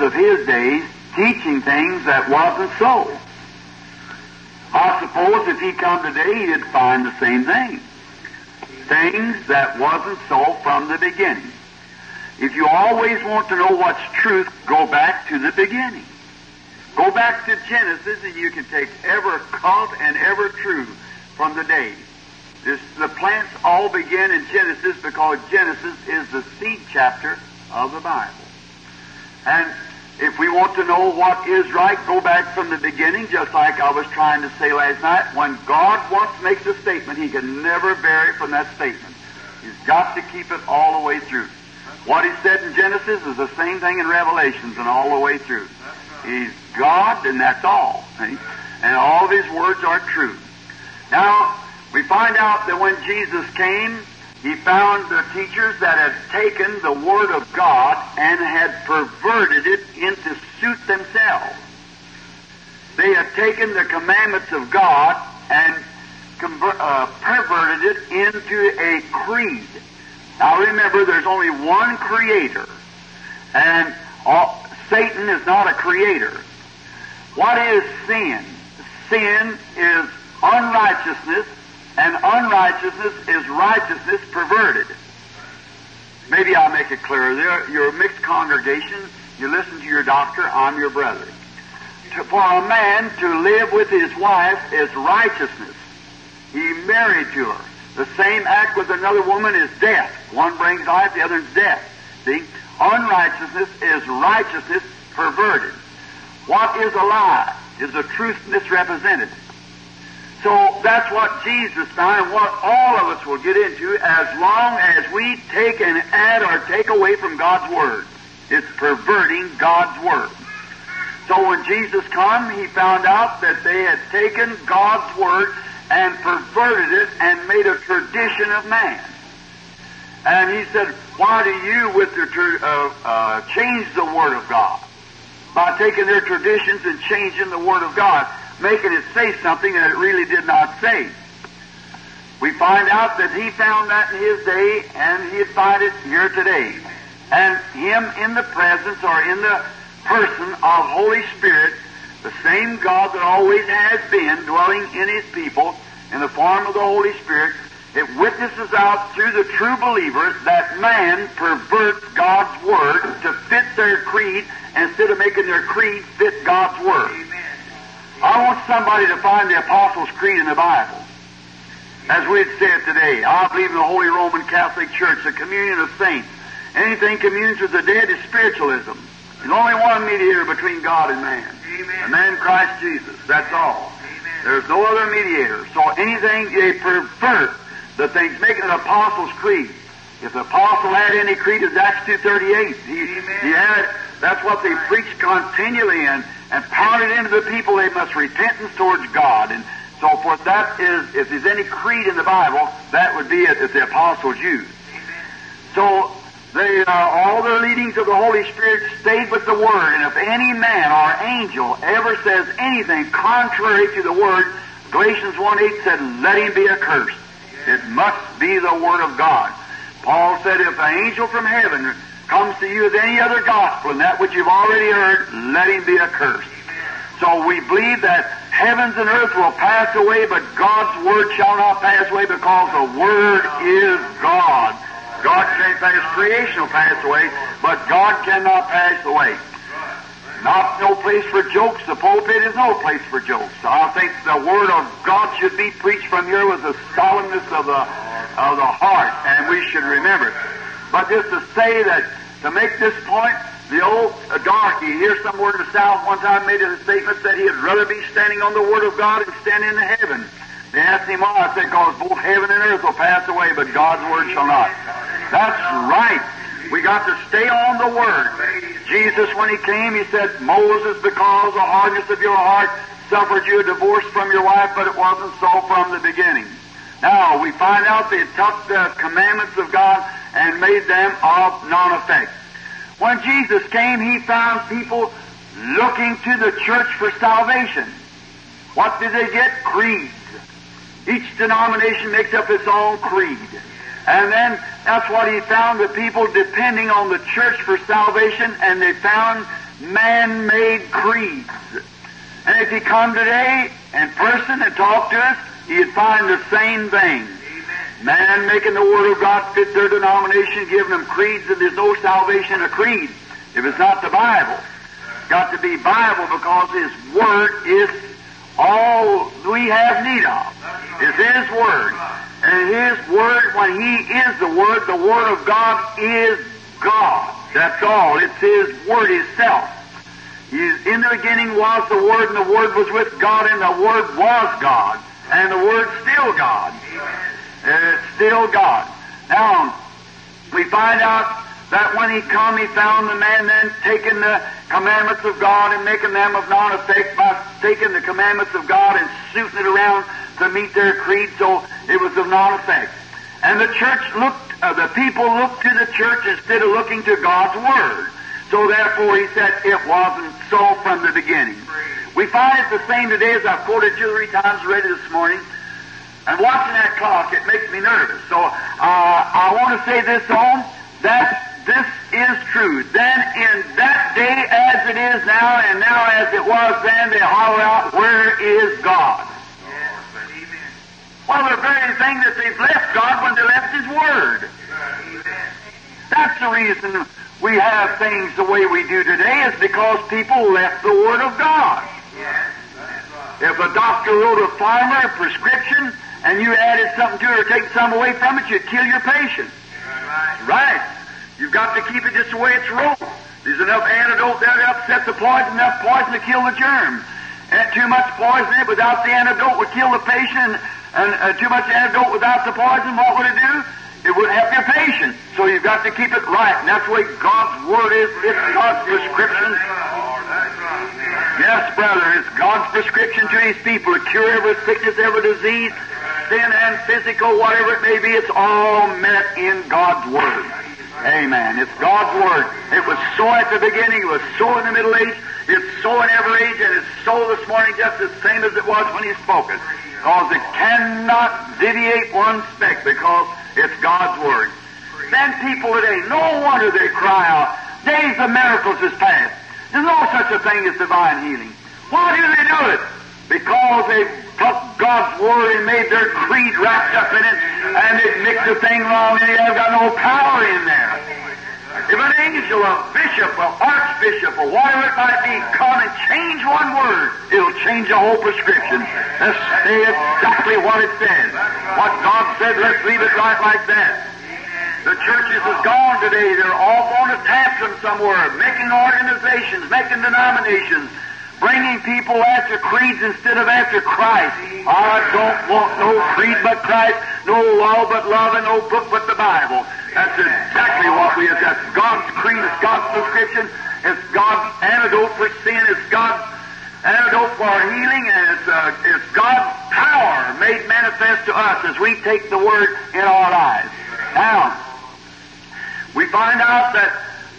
of his days teaching things that wasn't so. I suppose if he come today, he'd find the same thing. Things that wasn't so from the beginning. If you always want to know what's truth, go back to the beginning. Go back to Genesis and you can take ever cult and ever true from the day. This, the plants all begin in Genesis because Genesis is the seed chapter of the Bible. And if we want to know what is right, go back from the beginning, just like I was trying to say last night. When God once makes a statement, He can never vary from that statement. He's got to keep it all the way through. What He said in Genesis is the same thing in Revelations and all the way through. He's God, and that's all. And all of His words are true. Now, we find out that when Jesus came, he found the teachers that had taken the Word of God and had perverted it into suit themselves. They had taken the commandments of God and conver- uh, perverted it into a creed. Now remember, there's only one Creator, and all, Satan is not a creator. What is sin? Sin is unrighteousness and unrighteousness is righteousness perverted. Maybe I'll make it clearer. There, you're a mixed congregation. You listen to your doctor. I'm your brother. To, for a man to live with his wife is righteousness. He married to her. The same act with another woman is death. One brings life, the other is death. See? Unrighteousness is righteousness perverted. What is a lie? Is the truth misrepresented? So that's what Jesus found and what all of us will get into as long as we take and add or take away from God's Word. It's perverting God's Word. So when Jesus come, he found out that they had taken God's Word and perverted it and made a tradition of man. And he said, why do you with your uh, uh, change the Word of God? By taking their traditions and changing the Word of God making it say something that it really did not say. We find out that he found that in his day, and he'd find it here today. And him in the presence or in the person of Holy Spirit, the same God that always has been dwelling in his people in the form of the Holy Spirit, it witnesses out through the true believers that man perverts God's Word to fit their creed instead of making their creed fit God's Word. I want somebody to find the Apostles' Creed in the Bible. As we'd said today, I believe in the Holy Roman Catholic Church, the communion of saints. Anything communes with the dead is spiritualism. There's only one mediator between God and man. Amen. The man Christ Jesus. That's all. Amen. There's no other mediator. So anything they pervert the things, make it an Apostles' Creed. If the apostle had any creed, it's Acts 2.38. He, he had, that's what they preached continually in and poured it into the people they must repentance towards God and so forth. That is, if there's any creed in the Bible, that would be it if the apostles used. So they, uh, all the leadings of the Holy Spirit stayed with the Word, and if any man or angel ever says anything contrary to the Word, Galatians 1.8 said, let him be accursed. It must be the Word of God. Paul said, if an angel from heaven comes to you with any other gospel than that which you've already heard, let him be accursed. So we believe that heavens and earth will pass away, but God's word shall not pass away because the word is God. God can't pass, creation will pass away, but God cannot pass away. Not no place for jokes. The pulpit is no place for jokes. I think the word of God should be preached from here with the solemnness of the of the heart, and we should remember. But just to say that to make this point, the old darky here somewhere in the South one time made a statement that he'd rather be standing on the Word of God than standing in the heaven. They asked him why. I said, because both heaven and earth will pass away, but God's Word shall not. That's right. We got to stay on the Word. Jesus, when He came, He said, Moses, because the hardness of your heart suffered you a divorce from your wife, but it wasn't so from the beginning. Now, we find out they took the commandments of God and made them of non-effect. When Jesus came, He found people looking to the church for salvation. What did they get? Creeds. Each denomination makes up its own creed. And then that's what he found the people depending on the church for salvation, and they found man-made creeds. And if he come today in person and talk to us, he'd find the same thing. Man making the Word of God fit their denomination, giving them creeds, and there's no salvation in a creed if it's not the Bible. Got to be Bible because His Word is all we have need of. It's His Word. And His Word, when He is the Word, the Word of God is God. That's all. It's His Word Himself. He's, in the beginning was the Word, and the Word was with God, and the Word was God, and the Word's still God. It's still God. Now, we find out that when he come, he found the man then taking the commandments of God and making them of non effect by taking the commandments of God and suiting it around to meet their creed, so it was of non effect. And the church looked, uh, the people looked to the church instead of looking to God's Word. So therefore, he said it wasn't so from the beginning. We find it the same today as I've quoted or three times already this morning. And watching that clock, it makes me nervous. So uh, I want to say this on that this is true. Then in that day as it is now, and now as it was then, they holler out, Where is God? Yes, Well, the very thing that they've left God when they left His Word. Amen. That's the reason we have things the way we do today is because people left the Word of God. If a doctor wrote a farmer a prescription and you added something to it or take some away from it, you'd kill your patient. Right. You've got to keep it just the way it's wrote. There's enough antidote there to upset the poison, enough poison to kill the germ. And too much poison in it without the antidote would kill the patient, and uh, too much antidote without the poison, what would it do? It would help your patient. So you've got to keep it right. And that's the way God's Word is. It's God's prescription. Yes, brother, it's God's prescription to His people to cure every sickness, every disease, sin and physical, whatever it may be. It's all met in God's Word. Amen. It's God's Word. It was so at the beginning, it was so in the Middle Age, it's so in every age, and it's so this morning just the same as it was when He spoke it. Because it cannot deviate one speck because it's God's Word. Then people today, no wonder they cry out, days of miracles is past. There's no such a thing as divine healing. Why do they do it? Because they took God's Word and made their creed wrapped up in it, and they mixed the thing wrong, and they have got no power in there. If an angel, a bishop, an archbishop, or whatever it might be, come and change one word, it'll change the whole prescription. Let's say exactly what it says. What God said, let's leave it right like that. The churches is gone today. They're all going to tantrum somewhere, making organizations, making denominations, bringing people after creeds instead of after Christ. I don't want no creed but Christ, no law but love, and no book but the Bible. That's exactly what we have. That's God's creed. It's God's prescription. It's God's antidote for sin. It's God's antidote for healing, and it's, uh, it's God's power made manifest to us as we take the Word in our lives. Now, we find out that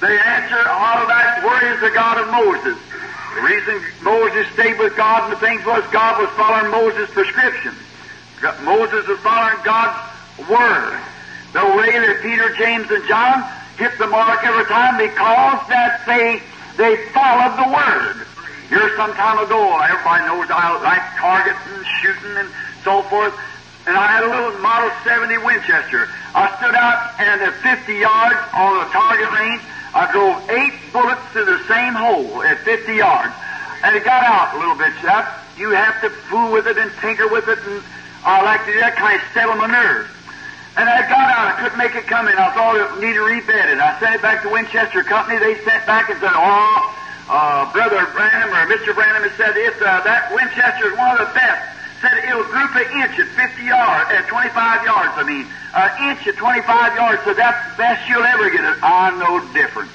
the answer all of that word is the God of Moses. The reason Moses stayed with God and the things was God was following Moses' prescription. Moses was following God's word. The way that Peter, James, and John hit the mark every time because that they they followed the word. Here some time ago, everybody knows I like targeting, shooting, and so forth. And I had a little Model 70 Winchester. I stood out and at 50 yards on the target range, I drove eight bullets through the same hole at 50 yards. And it got out a little bit, chap. You have to fool with it and tinker with it, and I like to do that kind of settle my nerves. And I got out. I couldn't make it come in. I thought it needed rebedded. I sent it back to Winchester Company. They sent back and said, oh, uh, Brother Branham or Mr. Branham has said uh, that Winchester is one of the best said it'll group an inch at 50 yards, at 25 yards, I mean. An inch at 25 yards, so that's the best you'll ever get it. I know different.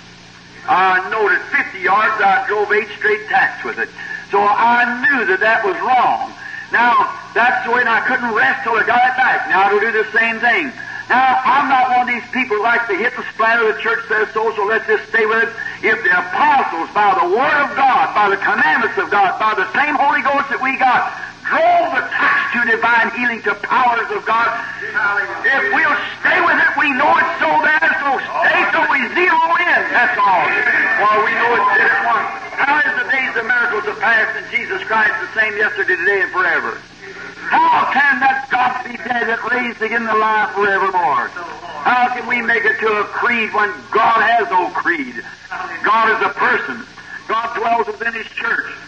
I know that 50 yards, I drove eight straight tacks with it. So I knew that that was wrong. Now, that's the way, I couldn't rest till I got it back. Now it'll do the same thing. Now, I'm not one of these people who like to hit the splatter. The church says so, so let's just stay with it. If the apostles, by the Word of God, by the commandments of God, by the same Holy Ghost that we got, drove the touch to divine healing to powers of God. If we'll stay with it, we know it's so there, so stay till we zero in. That's all. Well, we know it's did it once. steadfast in Jesus Christ, the same yesterday, today, and forever. How can that God be dead that raised again to life forevermore? How can we make it to a creed when God has no creed? God is a person. God dwells within His church.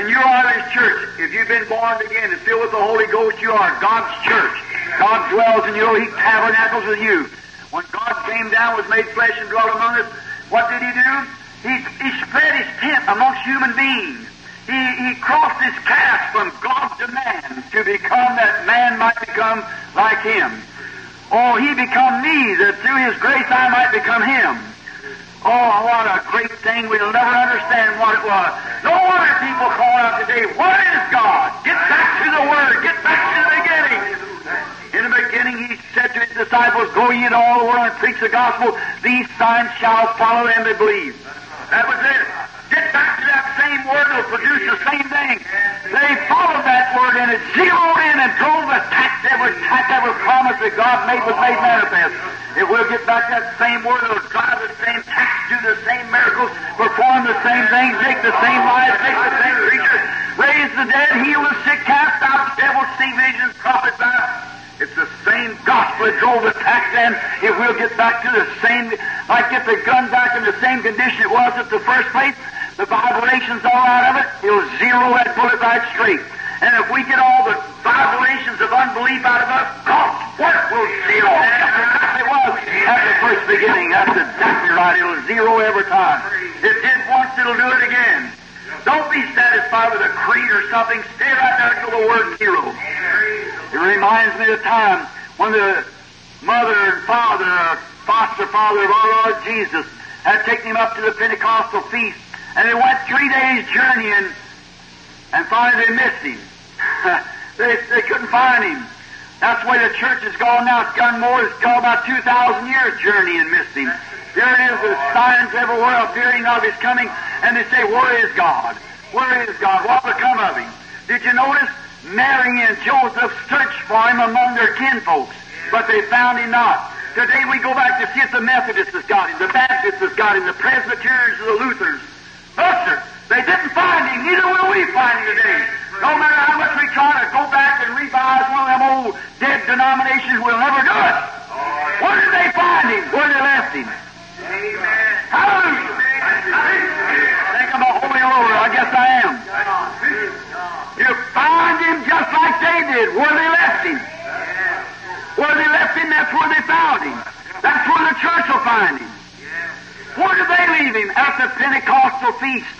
And you are His church. If you've been born again and filled with the Holy Ghost, you are God's church. God dwells in you. He tabernacles with you. When God came down, was made flesh and dwelt among us, what did He do? He, he spread His tent amongst human beings. He, he crossed His path from God to man to become that man might become like Him. Oh, He become me, that through His grace I might become Him. Oh, what a great thing. We'll never understand what it was. No wonder people call out today, What is God? Get back to the Word. Get back to the beginning. In the beginning, He said to His disciples, Go ye into all the world and preach the gospel. These signs shall follow them that believe. That was it. Word. It'll produce the same thing. They followed that word and it zeroed in and drove the tacks, every tacks, every promise that God made was made manifest. If we'll get back that same word, it'll drive the same tacks, do the same miracles, perform the same things, make the same lives, make the same creatures, raise the dead, heal the sick, cast out devils, see visions, prophesy. It's the same gospel that drove the tacks in. If we'll get back to the same, like get the gun back in the same condition it was at the first place, the vibrations all out of it, it'll zero that bullet right straight. And if we get all the vibrations of unbelief out of us, God's work will zero just exactly was at the first beginning. That's exactly right. It'll zero every time. If it did once, it'll do it again. Don't be satisfied with a creed or something. Stay right there till the word zero. It reminds me of the time when the mother and father, foster father of our Lord Jesus, had taken him up to the Pentecostal feast, and they went three days journeying, and finally they missed him. they, they couldn't find him. That's way the church has gone now. It's gone more, it's gone about 2,000 years journey and missed him. There it is, the signs everywhere appearing of his coming, and they say, Where is God? Where is God? What become of him? Did you notice? Mary and Joseph searched for him among their kinfolks, but they found him not. Today we go back to see if the Methodists has got him, the Baptists has got him, the Presbyterians the Lutherans. No. They didn't find him. Neither will we find him today. No matter how much we try to go back and revise one of them old dead denominations, we'll never do it. Where did they find him? Where they left him? Hallelujah. Think I'm a holy roller. I guess I am. You find him just like they did, where they left him. Where they left him, that's where they found him. That's where the church will find him. Where leave him? At the Pentecostal feast.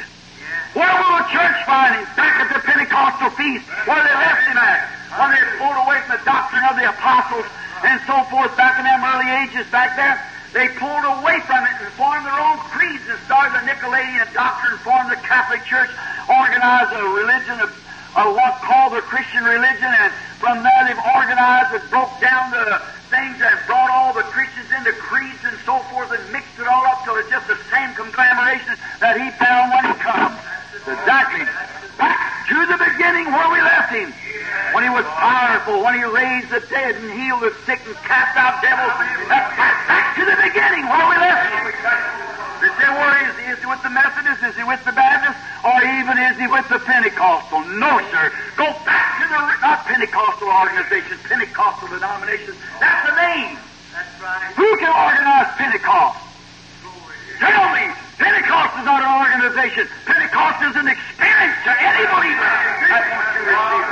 Where will the church find him? Back at the Pentecostal feast, where they left him at. When they pulled away from the doctrine of the apostles and so forth back in them early ages back there, they pulled away from it and formed their own creeds and started the Nicolaitan doctrine, formed the Catholic Church, organized a religion of, of what called the Christian religion, and from there they've organized and broke down the things and brought all the Christians into creeds and so forth and mixed it all up till it's just the same conglomeration that he found when he come. Exactly. Back to the beginning where we left him. When he was powerful, when he raised the dead and healed the sick and cast out devils. That's back to the beginning where we left him. Is he? Is he with the Methodists? Is he with the Baptists? Or even is he with the Pentecostal? No, sir. Go back not Pentecostal organizations, Pentecostal denominations. That's the name. That's right. Who can organize Pentecost? Tell me. Pentecost is not an organization. Pentecost is an experience to any believer. That's what you receive.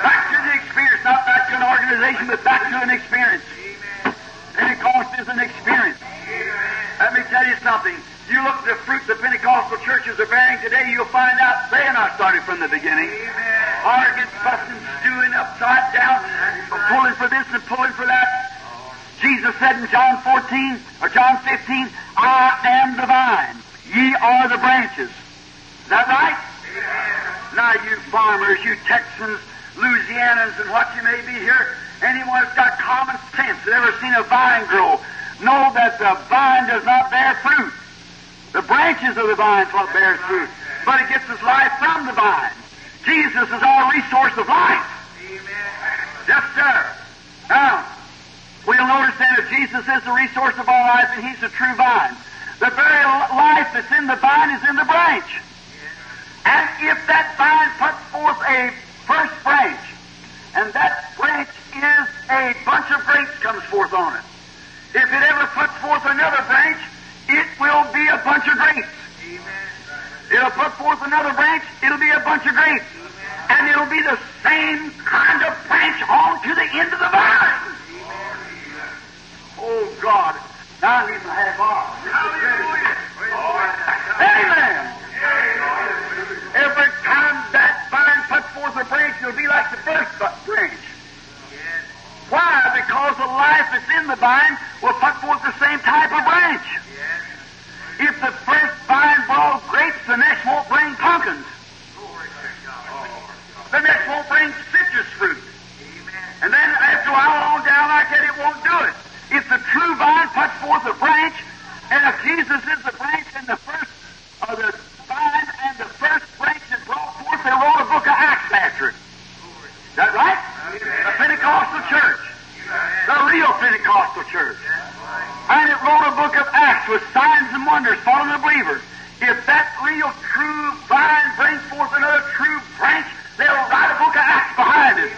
Back to the experience, not back to an organization, but back to an experience. Pentecost is an experience. Let me tell you something. You look at the fruit the Pentecostal churches are bearing today, you'll find out they are not started from the beginning. Arguing, fussing, stewing upside down, pulling for this and pulling for that. Jesus said in John 14 or John 15, I am the vine, ye are the branches. Is that right? Now, you farmers, you Texans, Louisianans, and what you may be here, anyone that's got common sense, that ever seen a vine grow, know that the vine does not bear fruit. The branches of the vine is what bears fruit, but it gets its life from the vine. Jesus is our resource of life. Amen. Yes, sir. Now, we'll notice then that Jesus is the resource of all life and He's the true vine. The very life that's in the vine is in the branch. And if that vine puts forth a first branch, and that branch is a bunch of grapes comes forth on it. If it ever puts forth another branch, it will be a bunch of grapes. Amen. It'll put forth another branch, it'll be a bunch of grapes. And it'll be the same kind of branch on to the end of the vine. Oh, God. Now need my half off. Amen. Every time that vine puts forth a branch, it'll be like the first branch. Why? Because the life that's in the vine will put forth the same type of branch. If the first vine brought grapes, the next won't bring pumpkins. The next won't bring citrus fruit. And then after a while on down like that, it won't do it. If the true vine puts forth a branch, and if Jesus is the branch and the first, or the vine and the first branch that brought forth, they wrote a book of Acts after it. Is that right? The Pentecostal church. The real Pentecostal church. And it wrote a book of Acts with signs and wonders following the believers. If that real true vine brings forth another true branch, they'll write a book of Acts behind it.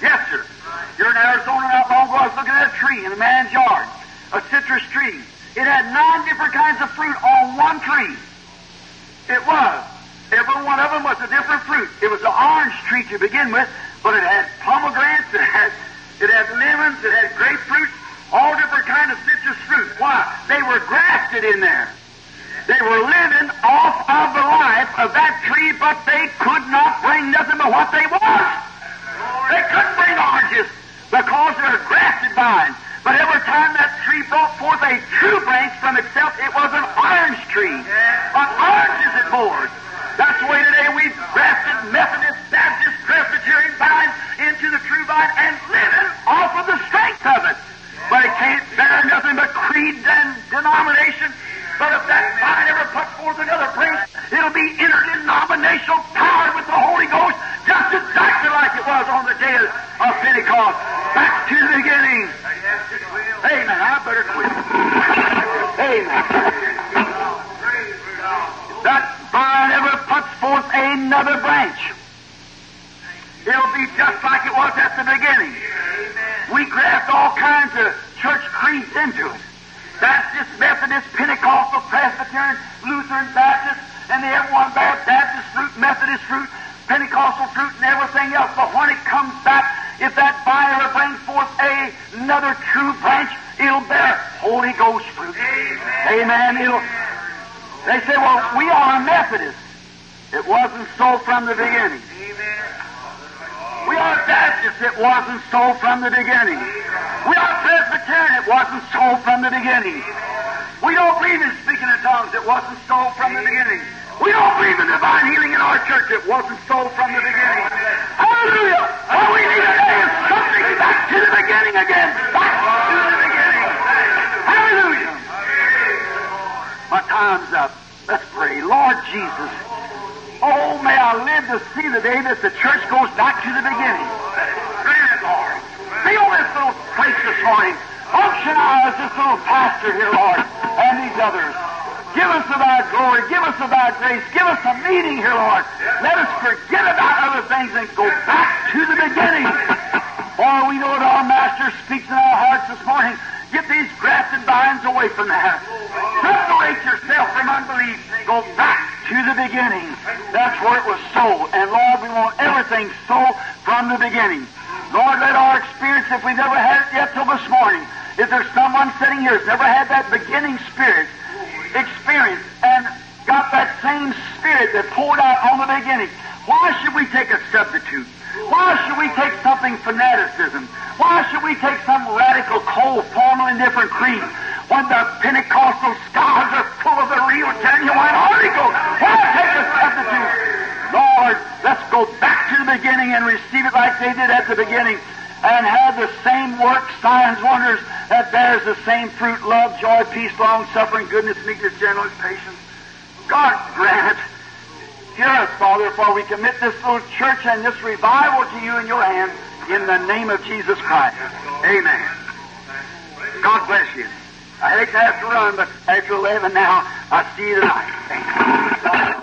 Yes, sir. You're in Arizona not long ago. I was looking at a tree in a man's yard, a citrus tree. It had nine different kinds of fruit on one tree. It was. Every one of them was a different fruit. It was an to begin with, but it had pomegranates, it had it had lemons, it had grapefruit, all different kind of citrus fruit. Why? They were grafted in there. They were living off of the life of that tree, but they could not bring nothing but what they was. They couldn't bring oranges because they're a grafted vine. But every time that tree brought forth a true branch from itself, it was an orange tree. An oranges it bore. That's the way today we've grafted Methodist, Baptist, Presbyterian vines into the true vine and living off of the strength of it. But it can't bear nothing but creed and denomination. But if that vine ever puts forth another branch, it'll be interdenominational power with the Holy Ghost, just exactly like it was on the day of Pentecost. Back to the beginning. Amen. I better quit. Amen. That vine ever puts forth another branch. It'll be just like it was at the beginning. We graft all kinds of church creeds into it. Baptist, Methodist, Pentecostal, Presbyterian, Lutheran, Baptist, and they have one bad Baptist fruit, Methodist fruit, Pentecostal fruit, and everything else. But when it comes back, if that ever brings forth a, another true branch, it'll bear Holy Ghost fruit. Amen. Amen. It'll, they say, well, we are a Methodist. It wasn't so from the beginning. We are Baptists. It wasn't so from the beginning. We are Presbyterian. It wasn't so from the beginning. We don't believe in speaking in tongues. It wasn't so from the beginning. We don't believe in divine healing in our church. It wasn't so from the beginning. Hallelujah! All we need today is something back to the beginning again. Back to the beginning. Hallelujah! My time's up. Let's pray. Lord Jesus, oh, may I live to see the day that the church goes back to the beginning. Grant Lord. This little place this morning. Functionize this little pastor here, Lord, and these others. Give us of thy glory. Give us of thy grace. Give us a meeting here, Lord. Let us forget about other things and go back to the beginning. For we know that our Master speaks in our hearts this morning. Get these grafted vines away from that. Separate yourself from unbelief. Go back to the beginning. That's where it was sold. And Lord, we want everything sold from the beginning. Lord, let our experience, if we've never had it yet till this morning, if there's someone sitting here who's never had that beginning spirit experience and got that same spirit that poured out on the beginning, why should we take a substitute? Why should we take something fanaticism? Why should we take some radical, cold, formal, indifferent creed when the Pentecostal skies are full of the real, genuine Ghost? Why take a substitute? Lord, let's go back to the beginning and receive it like they did at the beginning and have the same work, signs, wonders that bears the same fruit, love, joy, peace, long suffering, goodness, meekness, gentleness, patience. God grant it. Hear us, Father, for we commit this little church and this revival to you in your hands in the name of Jesus Christ. Amen. God bless you. I hate to have to run, but after 11 now, I see the light.